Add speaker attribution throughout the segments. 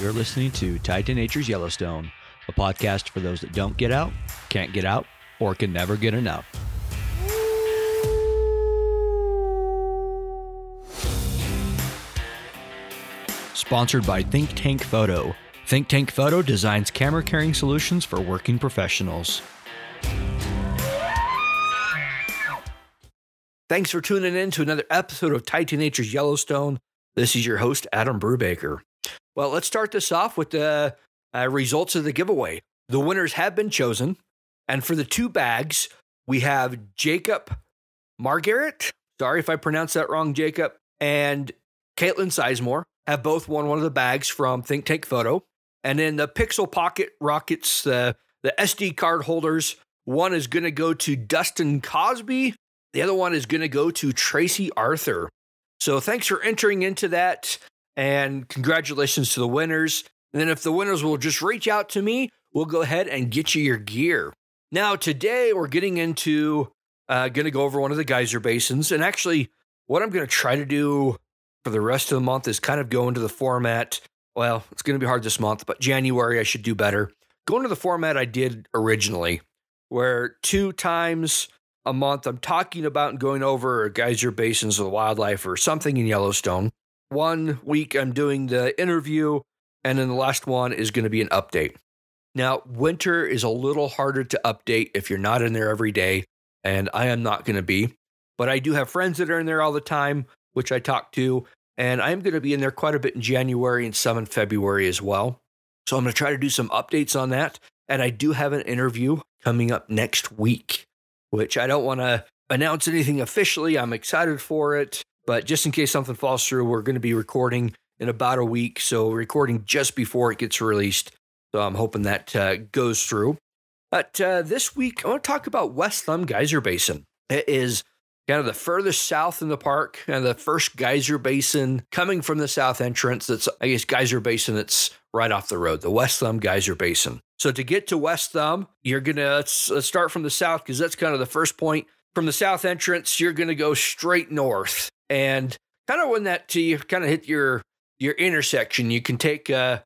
Speaker 1: You're listening to Tied to Nature's Yellowstone, a podcast for those that don't get out, can't get out, or can never get enough. Sponsored by Think Tank Photo. Think Tank Photo designs camera carrying solutions for working professionals. Thanks for tuning in to another episode of to Nature's Yellowstone. This is your host, Adam Brubaker. Well, let's start this off with the uh, results of the giveaway. The winners have been chosen. And for the two bags, we have Jacob Margaret. Sorry if I pronounced that wrong, Jacob. And Caitlin Sizemore have both won one of the bags from Think Tank Photo. And then the Pixel Pocket Rockets, the, the SD card holders, one is going to go to Dustin Cosby the other one is going to go to Tracy Arthur. So thanks for entering into that and congratulations to the winners. And then if the winners will just reach out to me, we'll go ahead and get you your gear. Now, today we're getting into, uh, going to go over one of the geyser basins. And actually, what I'm going to try to do for the rest of the month is kind of go into the format. Well, it's going to be hard this month, but January I should do better. Go into the format I did originally, where two times a month, I'm talking about and going over geyser basins of wildlife or something in Yellowstone. One week, I'm doing the interview, and then the last one is going to be an update. Now, winter is a little harder to update if you're not in there every day, and I am not going to be. But I do have friends that are in there all the time, which I talk to, and I'm going to be in there quite a bit in January and some in February as well. So I'm going to try to do some updates on that. And I do have an interview coming up next week which I don't want to announce anything officially. I'm excited for it, but just in case something falls through, we're going to be recording in about a week. So, recording just before it gets released. So, I'm hoping that uh, goes through. But uh, this week, I want to talk about West Thumb Geyser Basin. It is kind of the furthest south in the park and the first geyser basin coming from the south entrance. That's, I guess, geyser basin that's right off the road, the West Thumb Geyser Basin. So to get to West Thumb, you're let's, let's start from the south because that's kind of the first point. From the south entrance, you're gonna go straight north, and kind of when that to you kind of hit your your intersection, you can take a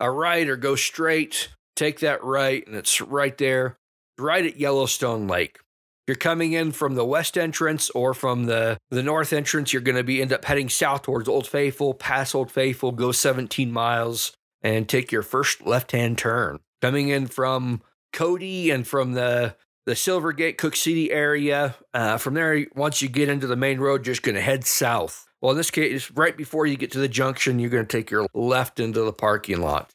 Speaker 1: a right or go straight. Take that right, and it's right there, right at Yellowstone Lake. You're coming in from the west entrance or from the, the north entrance, you're going to be end up heading south towards Old Faithful, pass Old Faithful, go 17 miles, and take your first left hand turn coming in from Cody and from the the Silver Gate Cooke City area. Uh, from there, once you get into the main road, just going to head south. Well, in this case, right before you get to the junction, you're going to take your left into the parking lot.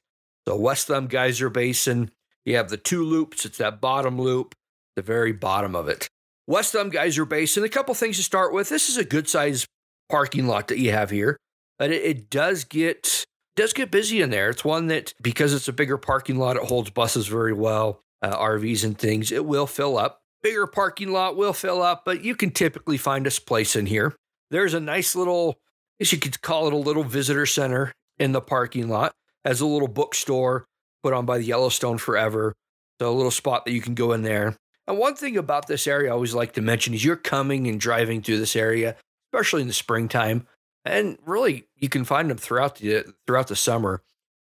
Speaker 1: So West Thumb Geyser Basin, you have the two loops. It's that bottom loop, the very bottom of it. West Thumb Geyser Basin, a couple things to start with. This is a good size parking lot that you have here, but it, it does get does get busy in there. It's one that, because it's a bigger parking lot, it holds buses very well, uh, RVs and things. It will fill up. Bigger parking lot will fill up, but you can typically find a place in here. There's a nice little, I guess you could call it a little visitor center in the parking lot. Has a little bookstore put on by the Yellowstone Forever. So a little spot that you can go in there. And one thing about this area I always like to mention is you're coming and driving through this area, especially in the springtime and really you can find them throughout the throughout the summer,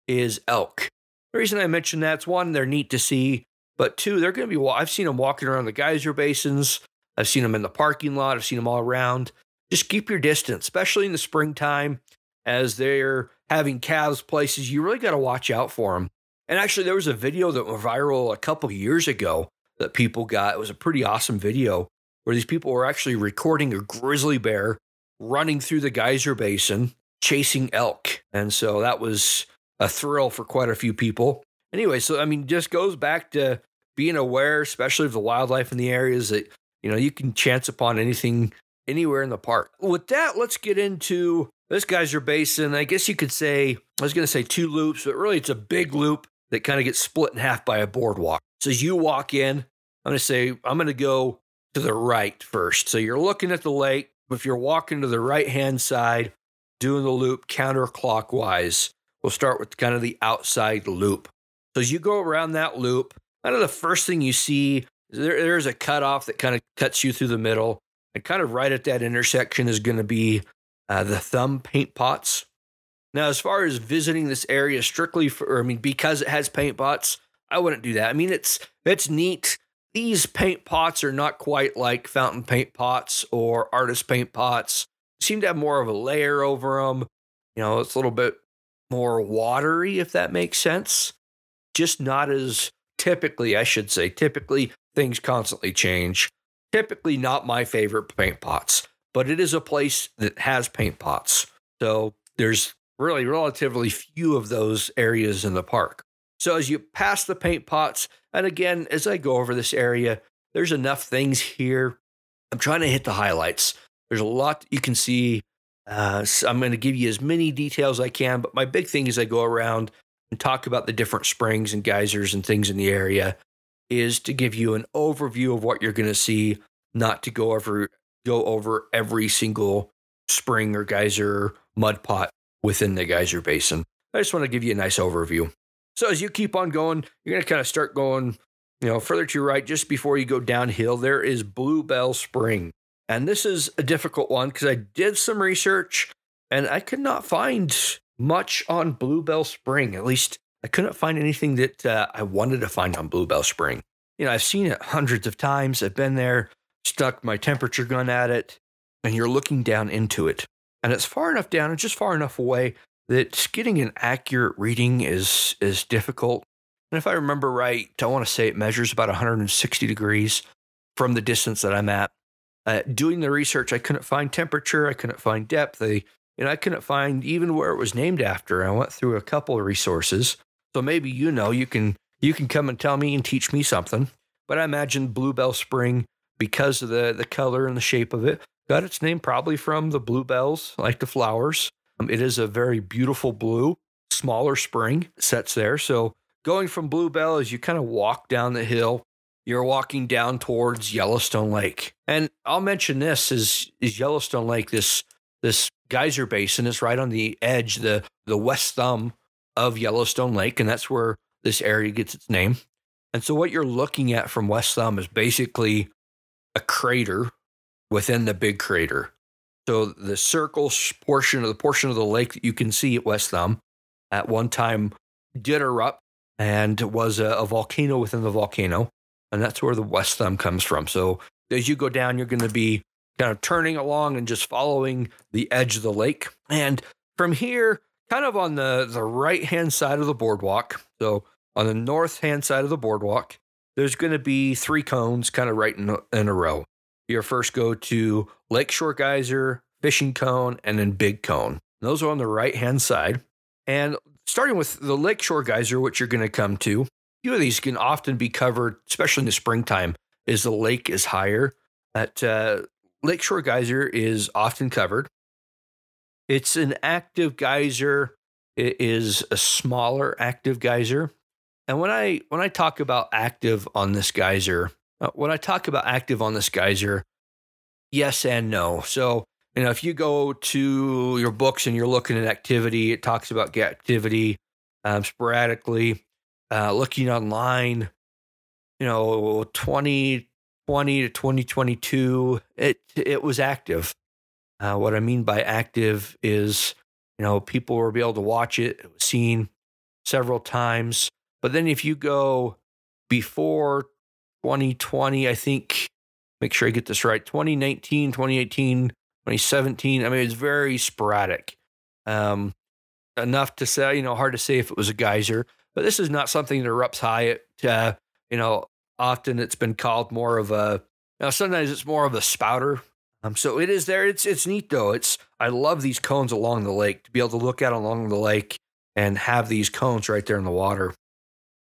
Speaker 1: is elk. The reason I mention that's one, they're neat to see, but two, they're going to be. I've seen them walking around the geyser basins. I've seen them in the parking lot. I've seen them all around. Just keep your distance, especially in the springtime, as they're having calves places. You really got to watch out for them. And actually, there was a video that went viral a couple years ago that people got. It was a pretty awesome video where these people were actually recording a grizzly bear running through the geyser basin chasing elk. And so that was a thrill for quite a few people. Anyway, so I mean, just goes back to being aware, especially of the wildlife in the areas that, you know, you can chance upon anything anywhere in the park. With that, let's get into this geyser basin. I guess you could say, I was going to say two loops, but really it's a big loop that kind of gets split in half by a boardwalk. So as you walk in, I'm going to say, I'm going to go to the right first. So you're looking at the lake. If you're walking to the right hand side, doing the loop counterclockwise, we'll start with kind of the outside loop. So as you go around that loop, kind of the first thing you see, there, there's a cutoff that kind of cuts you through the middle. And kind of right at that intersection is going to be uh, the thumb paint pots. Now, as far as visiting this area strictly for, I mean, because it has paint pots, I wouldn't do that. I mean, it's it's neat. These paint pots are not quite like fountain paint pots or artist paint pots. Seem to have more of a layer over them. You know, it's a little bit more watery, if that makes sense. Just not as typically, I should say, typically things constantly change. Typically, not my favorite paint pots, but it is a place that has paint pots. So there's really relatively few of those areas in the park. So as you pass the paint pots, and again, as I go over this area, there's enough things here. I'm trying to hit the highlights. There's a lot you can see. Uh, so I'm going to give you as many details I can, but my big thing as I go around and talk about the different springs and geysers and things in the area is to give you an overview of what you're going to see, not to go over go over every single spring or geyser mud pot within the geyser basin. I just want to give you a nice overview. So as you keep on going, you're going to kind of start going, you know, further to your right just before you go downhill. There is Bluebell Spring. And this is a difficult one because I did some research and I could not find much on Bluebell Spring. At least I couldn't find anything that uh, I wanted to find on Bluebell Spring. You know, I've seen it hundreds of times. I've been there, stuck my temperature gun at it, and you're looking down into it. And it's far enough down and just far enough away that getting an accurate reading is is difficult. And if I remember right, I want to say it measures about 160 degrees from the distance that I'm at. Uh, doing the research, I couldn't find temperature, I couldn't find depth, I, know, I couldn't find even where it was named after. I went through a couple of resources, so maybe you know you can you can come and tell me and teach me something. But I imagine Bluebell Spring, because of the the color and the shape of it, got its name probably from the bluebells, like the flowers. Um, it is a very beautiful blue, smaller spring sets there. So going from Bluebell as you kind of walk down the hill, you're walking down towards Yellowstone Lake. And I'll mention this is is Yellowstone Lake, this this geyser basin is right on the edge, the the west thumb of Yellowstone Lake, and that's where this area gets its name. And so what you're looking at from West Thumb is basically a crater within the big crater. So the circle portion of the portion of the lake that you can see at West Thumb at one time did erupt and was a, a volcano within the volcano. And that's where the West Thumb comes from. So as you go down, you're going to be kind of turning along and just following the edge of the lake. And from here, kind of on the, the right hand side of the boardwalk, so on the north hand side of the boardwalk, there's going to be three cones kind of right in, in a row you first go to Lakeshore Geyser, Fishing Cone, and then Big Cone. Those are on the right hand side. And starting with the Lakeshore Geyser, which you're going to come to, a few of these can often be covered, especially in the springtime, as the lake is higher. At uh, Lakeshore Geyser is often covered. It's an active geyser. It is a smaller active geyser. And when I when I talk about active on this geyser, uh, when I talk about active on this geyser, yes and no. So, you know, if you go to your books and you're looking at activity, it talks about activity um, sporadically. Uh, looking online, you know, 2020 to 2022, it it was active. Uh, what I mean by active is, you know, people were able to watch it. It was seen several times. But then if you go before 2020, I think, make sure I get this right, 2019, 2018, 2017. I mean, it's very sporadic. Um, enough to say, you know, hard to say if it was a geyser, but this is not something that erupts high. It, uh, you know, often it's been called more of a, now sometimes it's more of a spouter. Um, so it is there. It's it's neat though. It's I love these cones along the lake to be able to look out along the lake and have these cones right there in the water.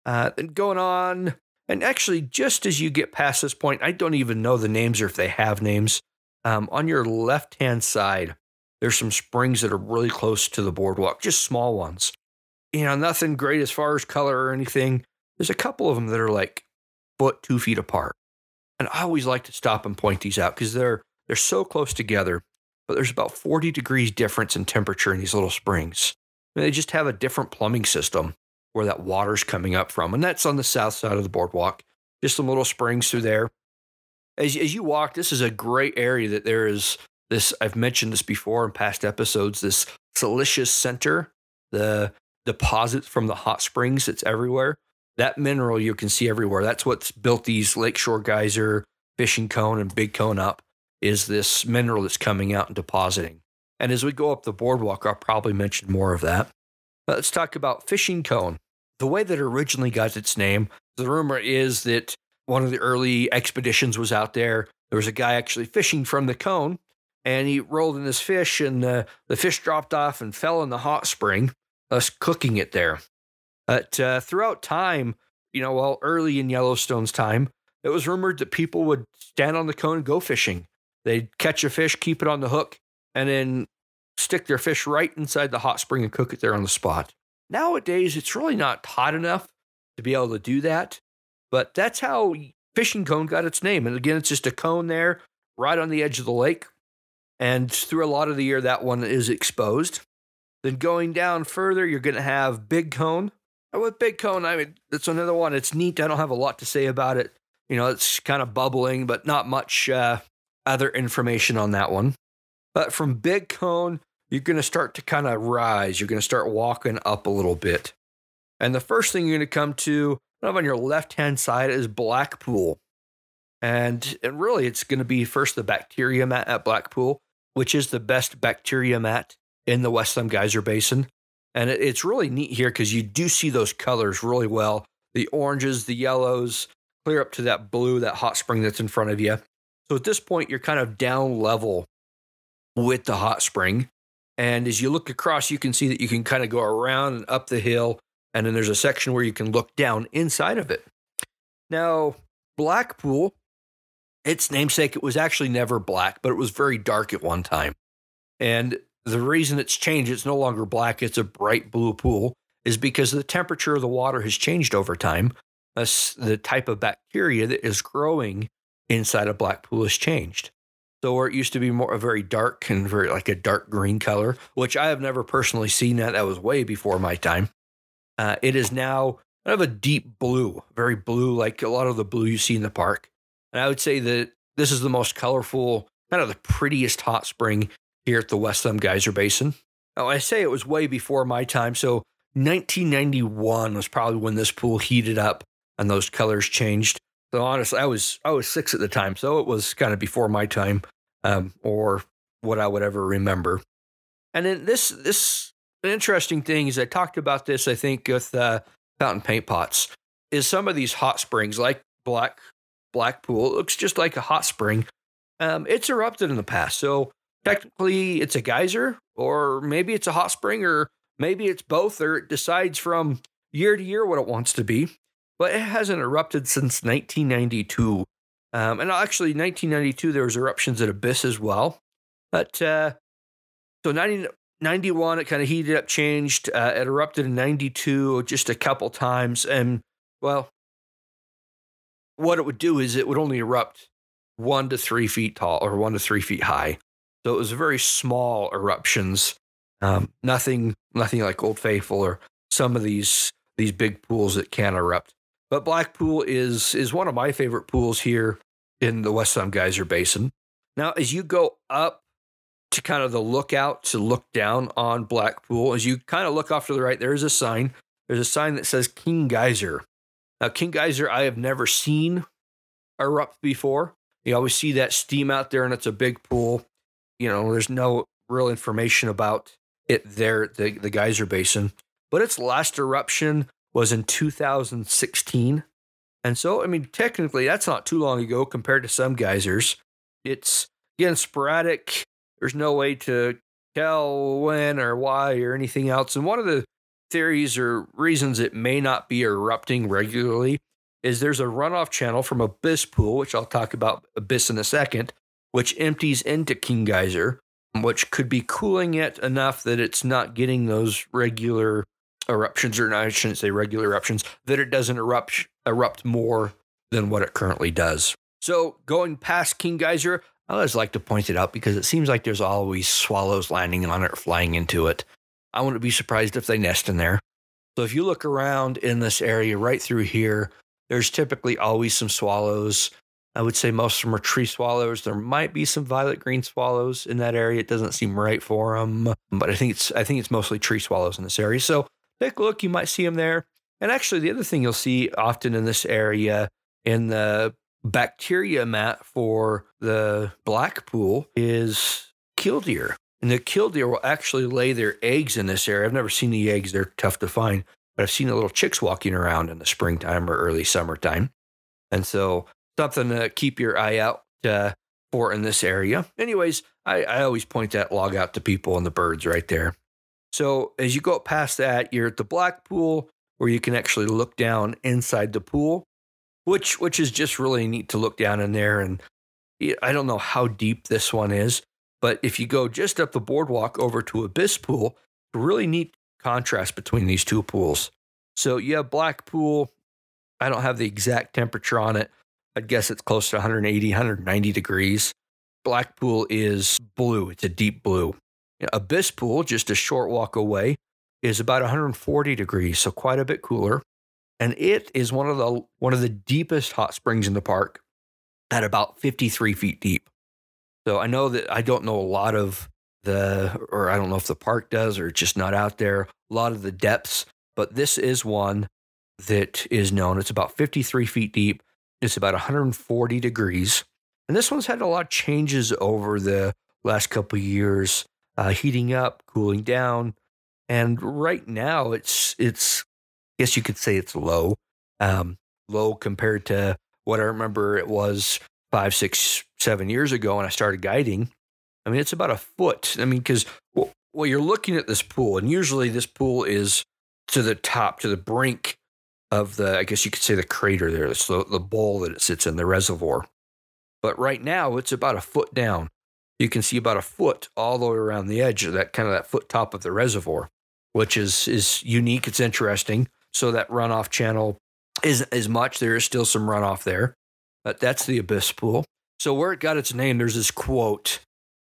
Speaker 1: Uh, then going on and actually, just as you get past this point, I don't even know the names or if they have names. Um, on your left hand side, there's some springs that are really close to the boardwalk, just small ones. You know, nothing great as far as color or anything. There's a couple of them that are like foot, two feet apart. And I always like to stop and point these out because they're they're so close together, but there's about 40 degrees difference in temperature in these little springs. And they just have a different plumbing system where that water's coming up from. And that's on the south side of the boardwalk. Just some little springs through there. As, as you walk, this is a great area that there is this, I've mentioned this before in past episodes, this siliceous sinter the deposits from the hot springs that's everywhere. That mineral you can see everywhere. That's what's built these Lakeshore Geyser, Fishing Cone, and Big Cone up is this mineral that's coming out and depositing. And as we go up the boardwalk, I'll probably mention more of that. But let's talk about Fishing Cone. The way that it originally got its name, the rumor is that one of the early expeditions was out there. There was a guy actually fishing from the cone, and he rolled in his fish, and the, the fish dropped off and fell in the hot spring, thus cooking it there. But uh, throughout time, you know, well, early in Yellowstone's time, it was rumored that people would stand on the cone and go fishing. They'd catch a fish, keep it on the hook, and then stick their fish right inside the hot spring and cook it there on the spot. Nowadays, it's really not hot enough to be able to do that, but that's how fishing cone got its name. And again, it's just a cone there right on the edge of the lake. And through a lot of the year, that one is exposed. Then going down further, you're going to have big cone. With big cone, I mean, that's another one. It's neat. I don't have a lot to say about it. You know, it's kind of bubbling, but not much uh, other information on that one. But from big cone, you're going to start to kind of rise. You're going to start walking up a little bit. And the first thing you're going to come to kind of on your left hand side is Black Pool. And, and really, it's going to be first the bacteria mat at Black Pool, which is the best bacteria mat in the West Thumb Geyser Basin. And it, it's really neat here because you do see those colors really well the oranges, the yellows, clear up to that blue, that hot spring that's in front of you. So at this point, you're kind of down level with the hot spring. And as you look across, you can see that you can kind of go around and up the hill. And then there's a section where you can look down inside of it. Now, Black Pool, its namesake, it was actually never black, but it was very dark at one time. And the reason it's changed, it's no longer black, it's a bright blue pool, is because the temperature of the water has changed over time. The type of bacteria that is growing inside a black pool has changed. So where it used to be more a very dark and very like a dark green color, which I have never personally seen that. That was way before my time. Uh, it is now kind of a deep blue, very blue, like a lot of the blue you see in the park. And I would say that this is the most colorful, kind of the prettiest hot spring here at the West Thumb Geyser Basin. Now, I say it was way before my time. So 1991 was probably when this pool heated up and those colors changed. So honestly, I was I was six at the time, so it was kind of before my time um, or what I would ever remember. And then this this interesting thing is I talked about this I think with uh, fountain paint pots is some of these hot springs like Black Blackpool looks just like a hot spring. Um, it's erupted in the past, so technically it's a geyser or maybe it's a hot spring or maybe it's both or it decides from year to year what it wants to be. But it hasn't erupted since 1992. Um, and actually, 1992, there was eruptions at Abyss as well. But uh, so 90, 91, it kind of heated up, changed. Uh, it erupted in 92 just a couple times. And well, what it would do is it would only erupt one to three feet tall or one to three feet high. So it was very small eruptions. Um, nothing, nothing like Old Faithful or some of these these big pools that can erupt. But Black Pool is is one of my favorite pools here in the West Thumb Geyser Basin. Now, as you go up to kind of the lookout to look down on Black Pool, as you kind of look off to the right, there is a sign. There's a sign that says King Geyser. Now, King Geyser, I have never seen erupt before. You always see that steam out there, and it's a big pool. You know, there's no real information about it there, the, the geyser basin. But its last eruption was in 2016. And so, I mean, technically, that's not too long ago compared to some geysers. It's, again, sporadic. There's no way to tell when or why or anything else. And one of the theories or reasons it may not be erupting regularly is there's a runoff channel from Abyss Pool, which I'll talk about Abyss in a second, which empties into King Geyser, which could be cooling it enough that it's not getting those regular eruptions, or I shouldn't say regular eruptions, that it doesn't erupt erupt more than what it currently does. So going past King Geyser, I always like to point it out because it seems like there's always swallows landing on it or flying into it. I wouldn't be surprised if they nest in there. So if you look around in this area right through here, there's typically always some swallows. I would say most of them are tree swallows. There might be some violet green swallows in that area. It doesn't seem right for them, but I think it's I think it's mostly tree swallows in this area. So take a look. You might see them there. And actually, the other thing you'll see often in this area in the bacteria mat for the black pool is killdeer. And the killdeer will actually lay their eggs in this area. I've never seen the eggs, they're tough to find, but I've seen the little chicks walking around in the springtime or early summertime. And so, something to keep your eye out uh, for in this area. Anyways, I, I always point that log out to people and the birds right there. So, as you go past that, you're at the black pool where you can actually look down inside the pool which which is just really neat to look down in there. And I don't know how deep this one is, but if you go just up the boardwalk over to Abyss Pool, really neat contrast between these two pools. So you have Black Pool. I don't have the exact temperature on it. I'd guess it's close to 180, 190 degrees. Black Pool is blue. It's a deep blue. Abyss Pool, just a short walk away, is about 140 degrees, so quite a bit cooler and it is one of the one of the deepest hot springs in the park at about 53 feet deep. So I know that I don't know a lot of the, or I don't know if the park does or just not out there, a lot of the depths, but this is one that is known. It's about 53 feet deep. It's about 140 degrees. And this one's had a lot of changes over the last couple years, uh, heating up, cooling down. And right now it's it's I guess you could say it's low, um, low compared to what I remember it was five, six, seven years ago when I started guiding. I mean, it's about a foot. I mean, because well, well, you're looking at this pool, and usually this pool is to the top, to the brink of the, I guess you could say the crater there. It's the, the bowl that it sits in, the reservoir. But right now, it's about a foot down. You can see about a foot all the way around the edge of that kind of that foot top of the reservoir, which is is unique. It's interesting. So that runoff channel isn't as much. There is still some runoff there, but that's the abyss pool. So where it got its name, there's this quote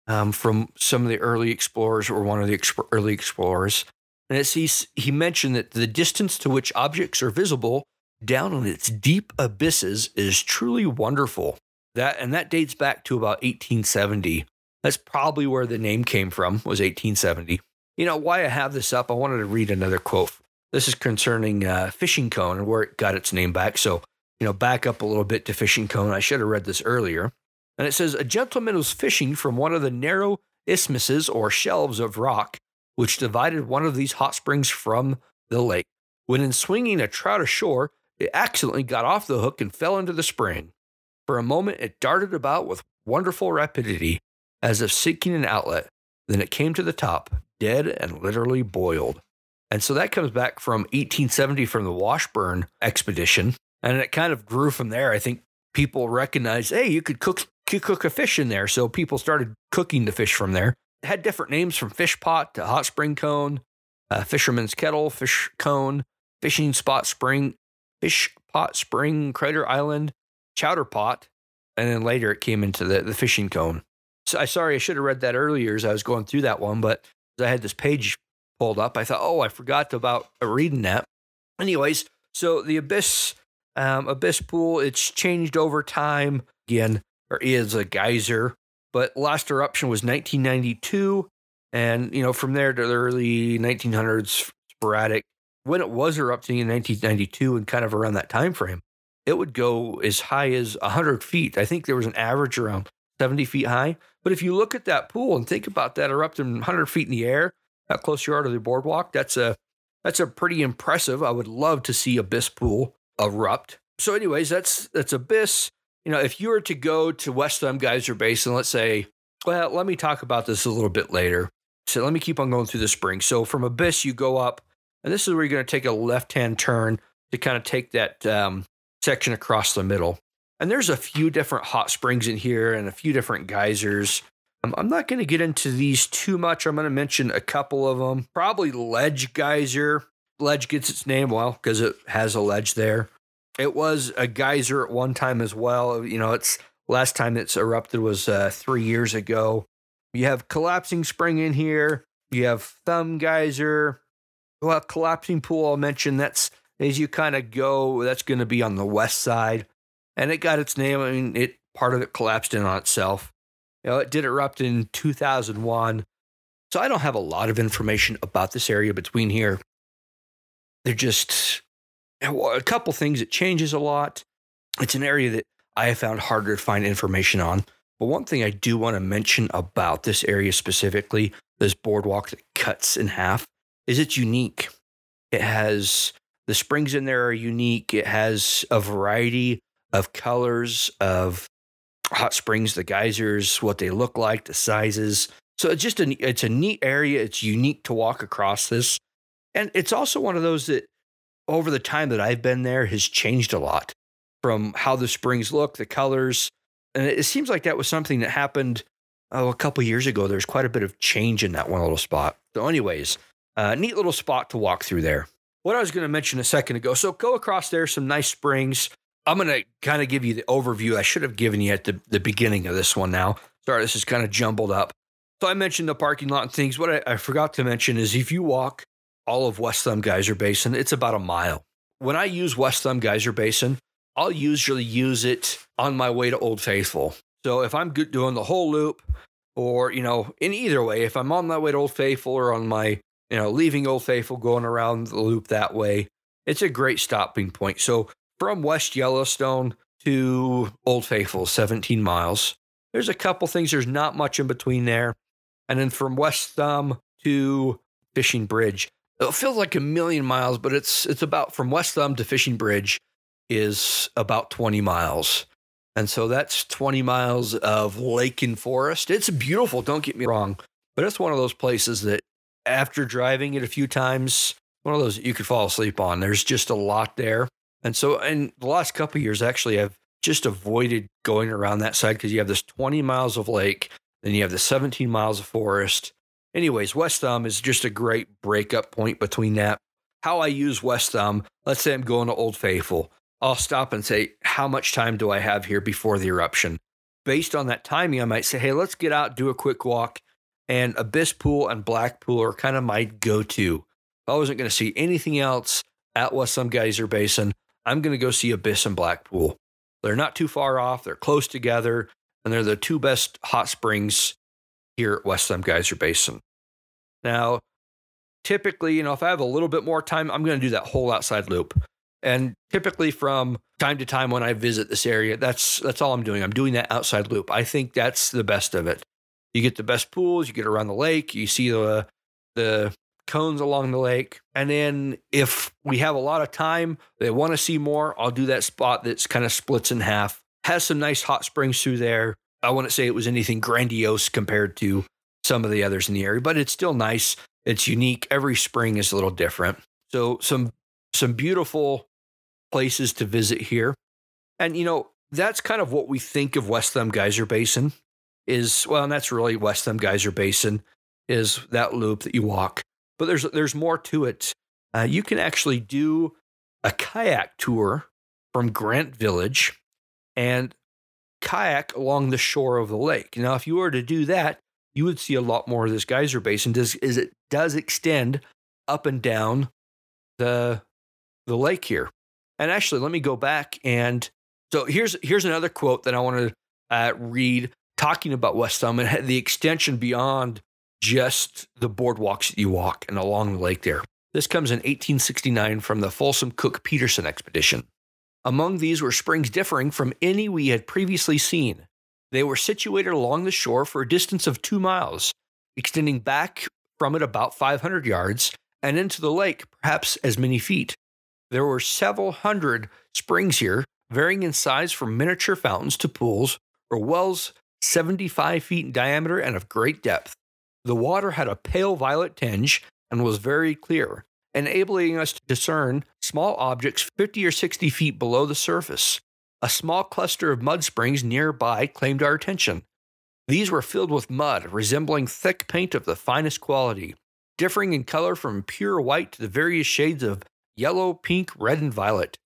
Speaker 1: um, from some of the early explorers or one of the exp- early explorers. And it's, he, he mentioned that the distance to which objects are visible down in its deep abysses is truly wonderful. That and that dates back to about 1870. That's probably where the name came from, was 1870. You know, why I have this up, I wanted to read another quote this is concerning uh, Fishing Cone and where it got its name back. So, you know, back up a little bit to Fishing Cone. I should have read this earlier. And it says a gentleman was fishing from one of the narrow isthmuses or shelves of rock which divided one of these hot springs from the lake. When in swinging a trout ashore, it accidentally got off the hook and fell into the spring. For a moment, it darted about with wonderful rapidity, as if seeking an outlet. Then it came to the top, dead and literally boiled. And so that comes back from 1870 from the Washburn expedition. And it kind of grew from there. I think people recognized, hey, you could cook, could cook a fish in there. So people started cooking the fish from there. Had different names from fish pot to hot spring cone, uh, fisherman's kettle, fish cone, fishing spot spring, fish pot spring, crater island, chowder pot. And then later it came into the, the fishing cone. So I sorry I should have read that earlier as I was going through that one, but I had this page pulled up. I thought, oh, I forgot about reading that. Anyways, so the Abyss um, Abyss Pool, it's changed over time. Again, there is a geyser, but last eruption was 1992. And, you know, from there to the early 1900s, sporadic. When it was erupting in 1992 and kind of around that time frame, it would go as high as 100 feet. I think there was an average around 70 feet high. But if you look at that pool and think about that erupting 100 feet in the air, how close you are to the boardwalk. That's a that's a pretty impressive. I would love to see Abyss Pool erupt. So, anyways, that's that's Abyss. You know, if you were to go to West Thumb Geyser Basin, let's say, well, let me talk about this a little bit later. So let me keep on going through the spring. So from Abyss, you go up, and this is where you're going to take a left-hand turn to kind of take that um, section across the middle. And there's a few different hot springs in here and a few different geysers. I'm not going to get into these too much. I'm going to mention a couple of them. Probably Ledge Geyser. Ledge gets its name, well, because it has a ledge there. It was a geyser at one time as well. You know, it's last time it's erupted was uh, three years ago. You have collapsing spring in here. You have thumb geyser. Well, collapsing pool, I'll mention that's as you kind of go, that's going to be on the west side. and it got its name. I mean, it part of it collapsed in on itself. You know, it did erupt in 2001. So I don't have a lot of information about this area between here. They're just a couple things. It changes a lot. It's an area that I have found harder to find information on. But one thing I do want to mention about this area specifically, this boardwalk that cuts in half, is it's unique. It has the springs in there are unique. It has a variety of colors of hot springs, the geysers, what they look like, the sizes. So it's just a it's a neat area. It's unique to walk across this. And it's also one of those that over the time that I've been there has changed a lot from how the springs look, the colors. And it seems like that was something that happened oh, a couple years ago. There's quite a bit of change in that one little spot. So, anyways, uh, neat little spot to walk through there. What I was going to mention a second ago. So, go across there, some nice springs. I'm going to kind of give you the overview I should have given you at the, the beginning of this one now. Sorry, this is kind of jumbled up. So, I mentioned the parking lot and things. What I, I forgot to mention is if you walk all of West Thumb Geyser Basin, it's about a mile. When I use West Thumb Geyser Basin, I'll usually use it on my way to Old Faithful. So if I'm doing the whole loop, or you know, in either way, if I'm on my way to Old Faithful or on my you know leaving Old Faithful, going around the loop that way, it's a great stopping point. So from West Yellowstone to Old Faithful, 17 miles. There's a couple things. There's not much in between there, and then from West Thumb to Fishing Bridge, it feels like a million miles, but it's it's about from West Thumb to Fishing Bridge is about 20 miles. And so that's 20 miles of lake and forest. It's beautiful, don't get me wrong, but it's one of those places that after driving it a few times, one of those that you could fall asleep on. There's just a lot there. And so in the last couple years, actually, I've just avoided going around that side because you have this 20 miles of lake, then you have the 17 miles of forest. Anyways, West Thumb is just a great breakup point between that. How I use West Thumb, let's say I'm going to Old Faithful. I'll stop and say, how much time do I have here before the eruption? Based on that timing, I might say, hey, let's get out, do a quick walk. And Abyss Pool and Black Pool are kind of my go to. If I wasn't going to see anything else at West Thumb Geyser Basin, I'm going to go see Abyss and Black Pool. They're not too far off, they're close together, and they're the two best hot springs here at West Thumb Geyser Basin. Now, typically, you know, if I have a little bit more time, I'm going to do that whole outside loop. And typically from time to time when I visit this area, that's that's all I'm doing. I'm doing that outside loop. I think that's the best of it. You get the best pools, you get around the lake, you see the the cones along the lake. And then if we have a lot of time, they want to see more, I'll do that spot that's kind of splits in half. Has some nice hot springs through there. I wouldn't say it was anything grandiose compared to some of the others in the area, but it's still nice. It's unique. Every spring is a little different. So some some beautiful places to visit here. And, you know, that's kind of what we think of West Thumb Geyser Basin is, well, and that's really West Thumb Geyser Basin is that loop that you walk. But there's there's more to it. Uh, you can actually do a kayak tour from Grant Village and kayak along the shore of the lake. Now, if you were to do that, you would see a lot more of this geyser basin. Does is it does extend up and down the the lake here. And actually, let me go back and so here's here's another quote that I want to uh, read talking about West Thumb and the extension beyond just the boardwalks that you walk and along the lake there. This comes in 1869 from the Folsom Cook Peterson expedition. Among these were springs differing from any we had previously seen. They were situated along the shore for a distance of two miles, extending back from it about 500 yards and into the lake perhaps as many feet. There were several hundred springs here, varying in size from miniature fountains to pools or wells 75 feet in diameter and of great depth. The water had a pale violet tinge and was very clear, enabling us to discern small objects 50 or 60 feet below the surface. A small cluster of mud springs nearby claimed our attention. These were filled with mud, resembling thick paint of the finest quality, differing in color from pure white to the various shades of yellow, pink, red, and violet.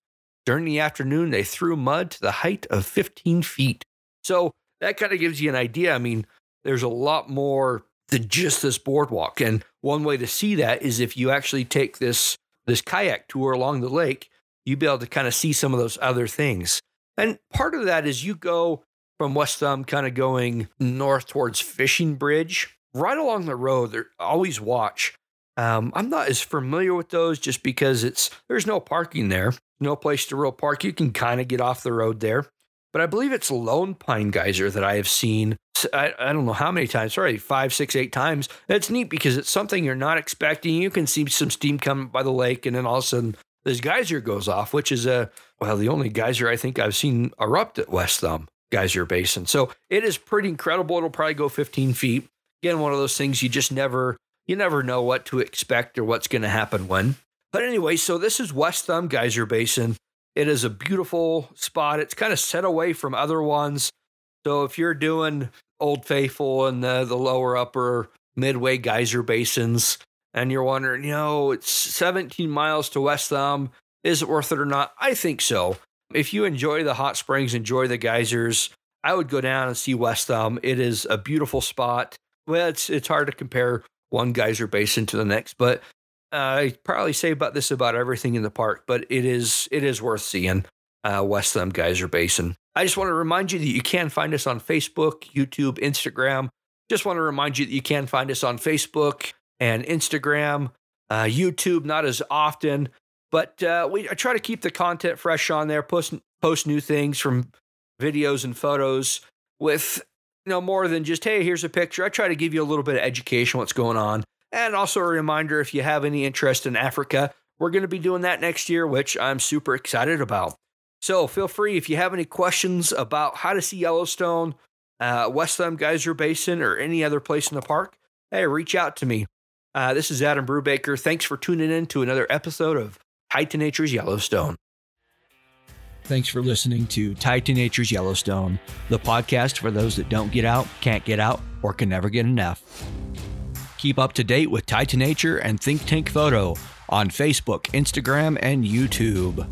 Speaker 1: During the afternoon, they threw mud to the height of 15 feet. So that kind of gives you an idea. I mean, there's a lot more than just this boardwalk. And one way to see that is if you actually take this this kayak tour along the lake, you'll be able to kind of see some of those other things. And part of that is you go from West Thumb, kind of going north towards Fishing Bridge. Right along the road, there always watch. Um, I'm not as familiar with those just because it's there's no parking there, no place to real park. You can kind of get off the road there, but I believe it's Lone Pine Geyser that I have seen. I, I don't know how many times, sorry, five, six, eight times. That's neat because it's something you're not expecting. You can see some steam coming by the lake, and then all of a sudden this geyser goes off, which is a well, the only geyser I think I've seen erupt at West Thumb Geyser Basin. So it is pretty incredible. It'll probably go 15 feet. Again, one of those things you just never you never know what to expect or what's going to happen when. But anyway, so this is West Thumb Geyser Basin. It is a beautiful spot. It's kind of set away from other ones. So if you're doing Old Faithful and the, the lower upper midway geyser basins, and you're wondering, you know, it's 17 miles to West Thumb, is it worth it or not? I think so. If you enjoy the hot springs, enjoy the geysers, I would go down and see West Thumb. It is a beautiful spot. Well, it's it's hard to compare one geyser basin to the next, but uh, I probably say about this about everything in the park. But it is it is worth seeing uh, West Thumb Geyser Basin. I just want to remind you that you can find us on Facebook, YouTube, Instagram. Just want to remind you that you can find us on Facebook and Instagram, uh, YouTube, not as often. But uh, we I try to keep the content fresh on there, post post new things from videos and photos with you know more than just hey here's a picture. I try to give you a little bit of education what's going on, and also a reminder if you have any interest in Africa, we're going to be doing that next year, which I'm super excited about. So feel free if you have any questions about how to see Yellowstone, uh, West Thumb Geyser Basin, or any other place in the park. Hey, reach out to me. Uh, this is Adam Brubaker. Thanks for tuning in to another episode of Tied to Nature's Yellowstone. Thanks for listening to Tied to Nature's Yellowstone, the podcast for those that don't get out, can't get out, or can never get enough. Keep up to date with Tied to Nature and Think Tank Photo on Facebook, Instagram, and YouTube.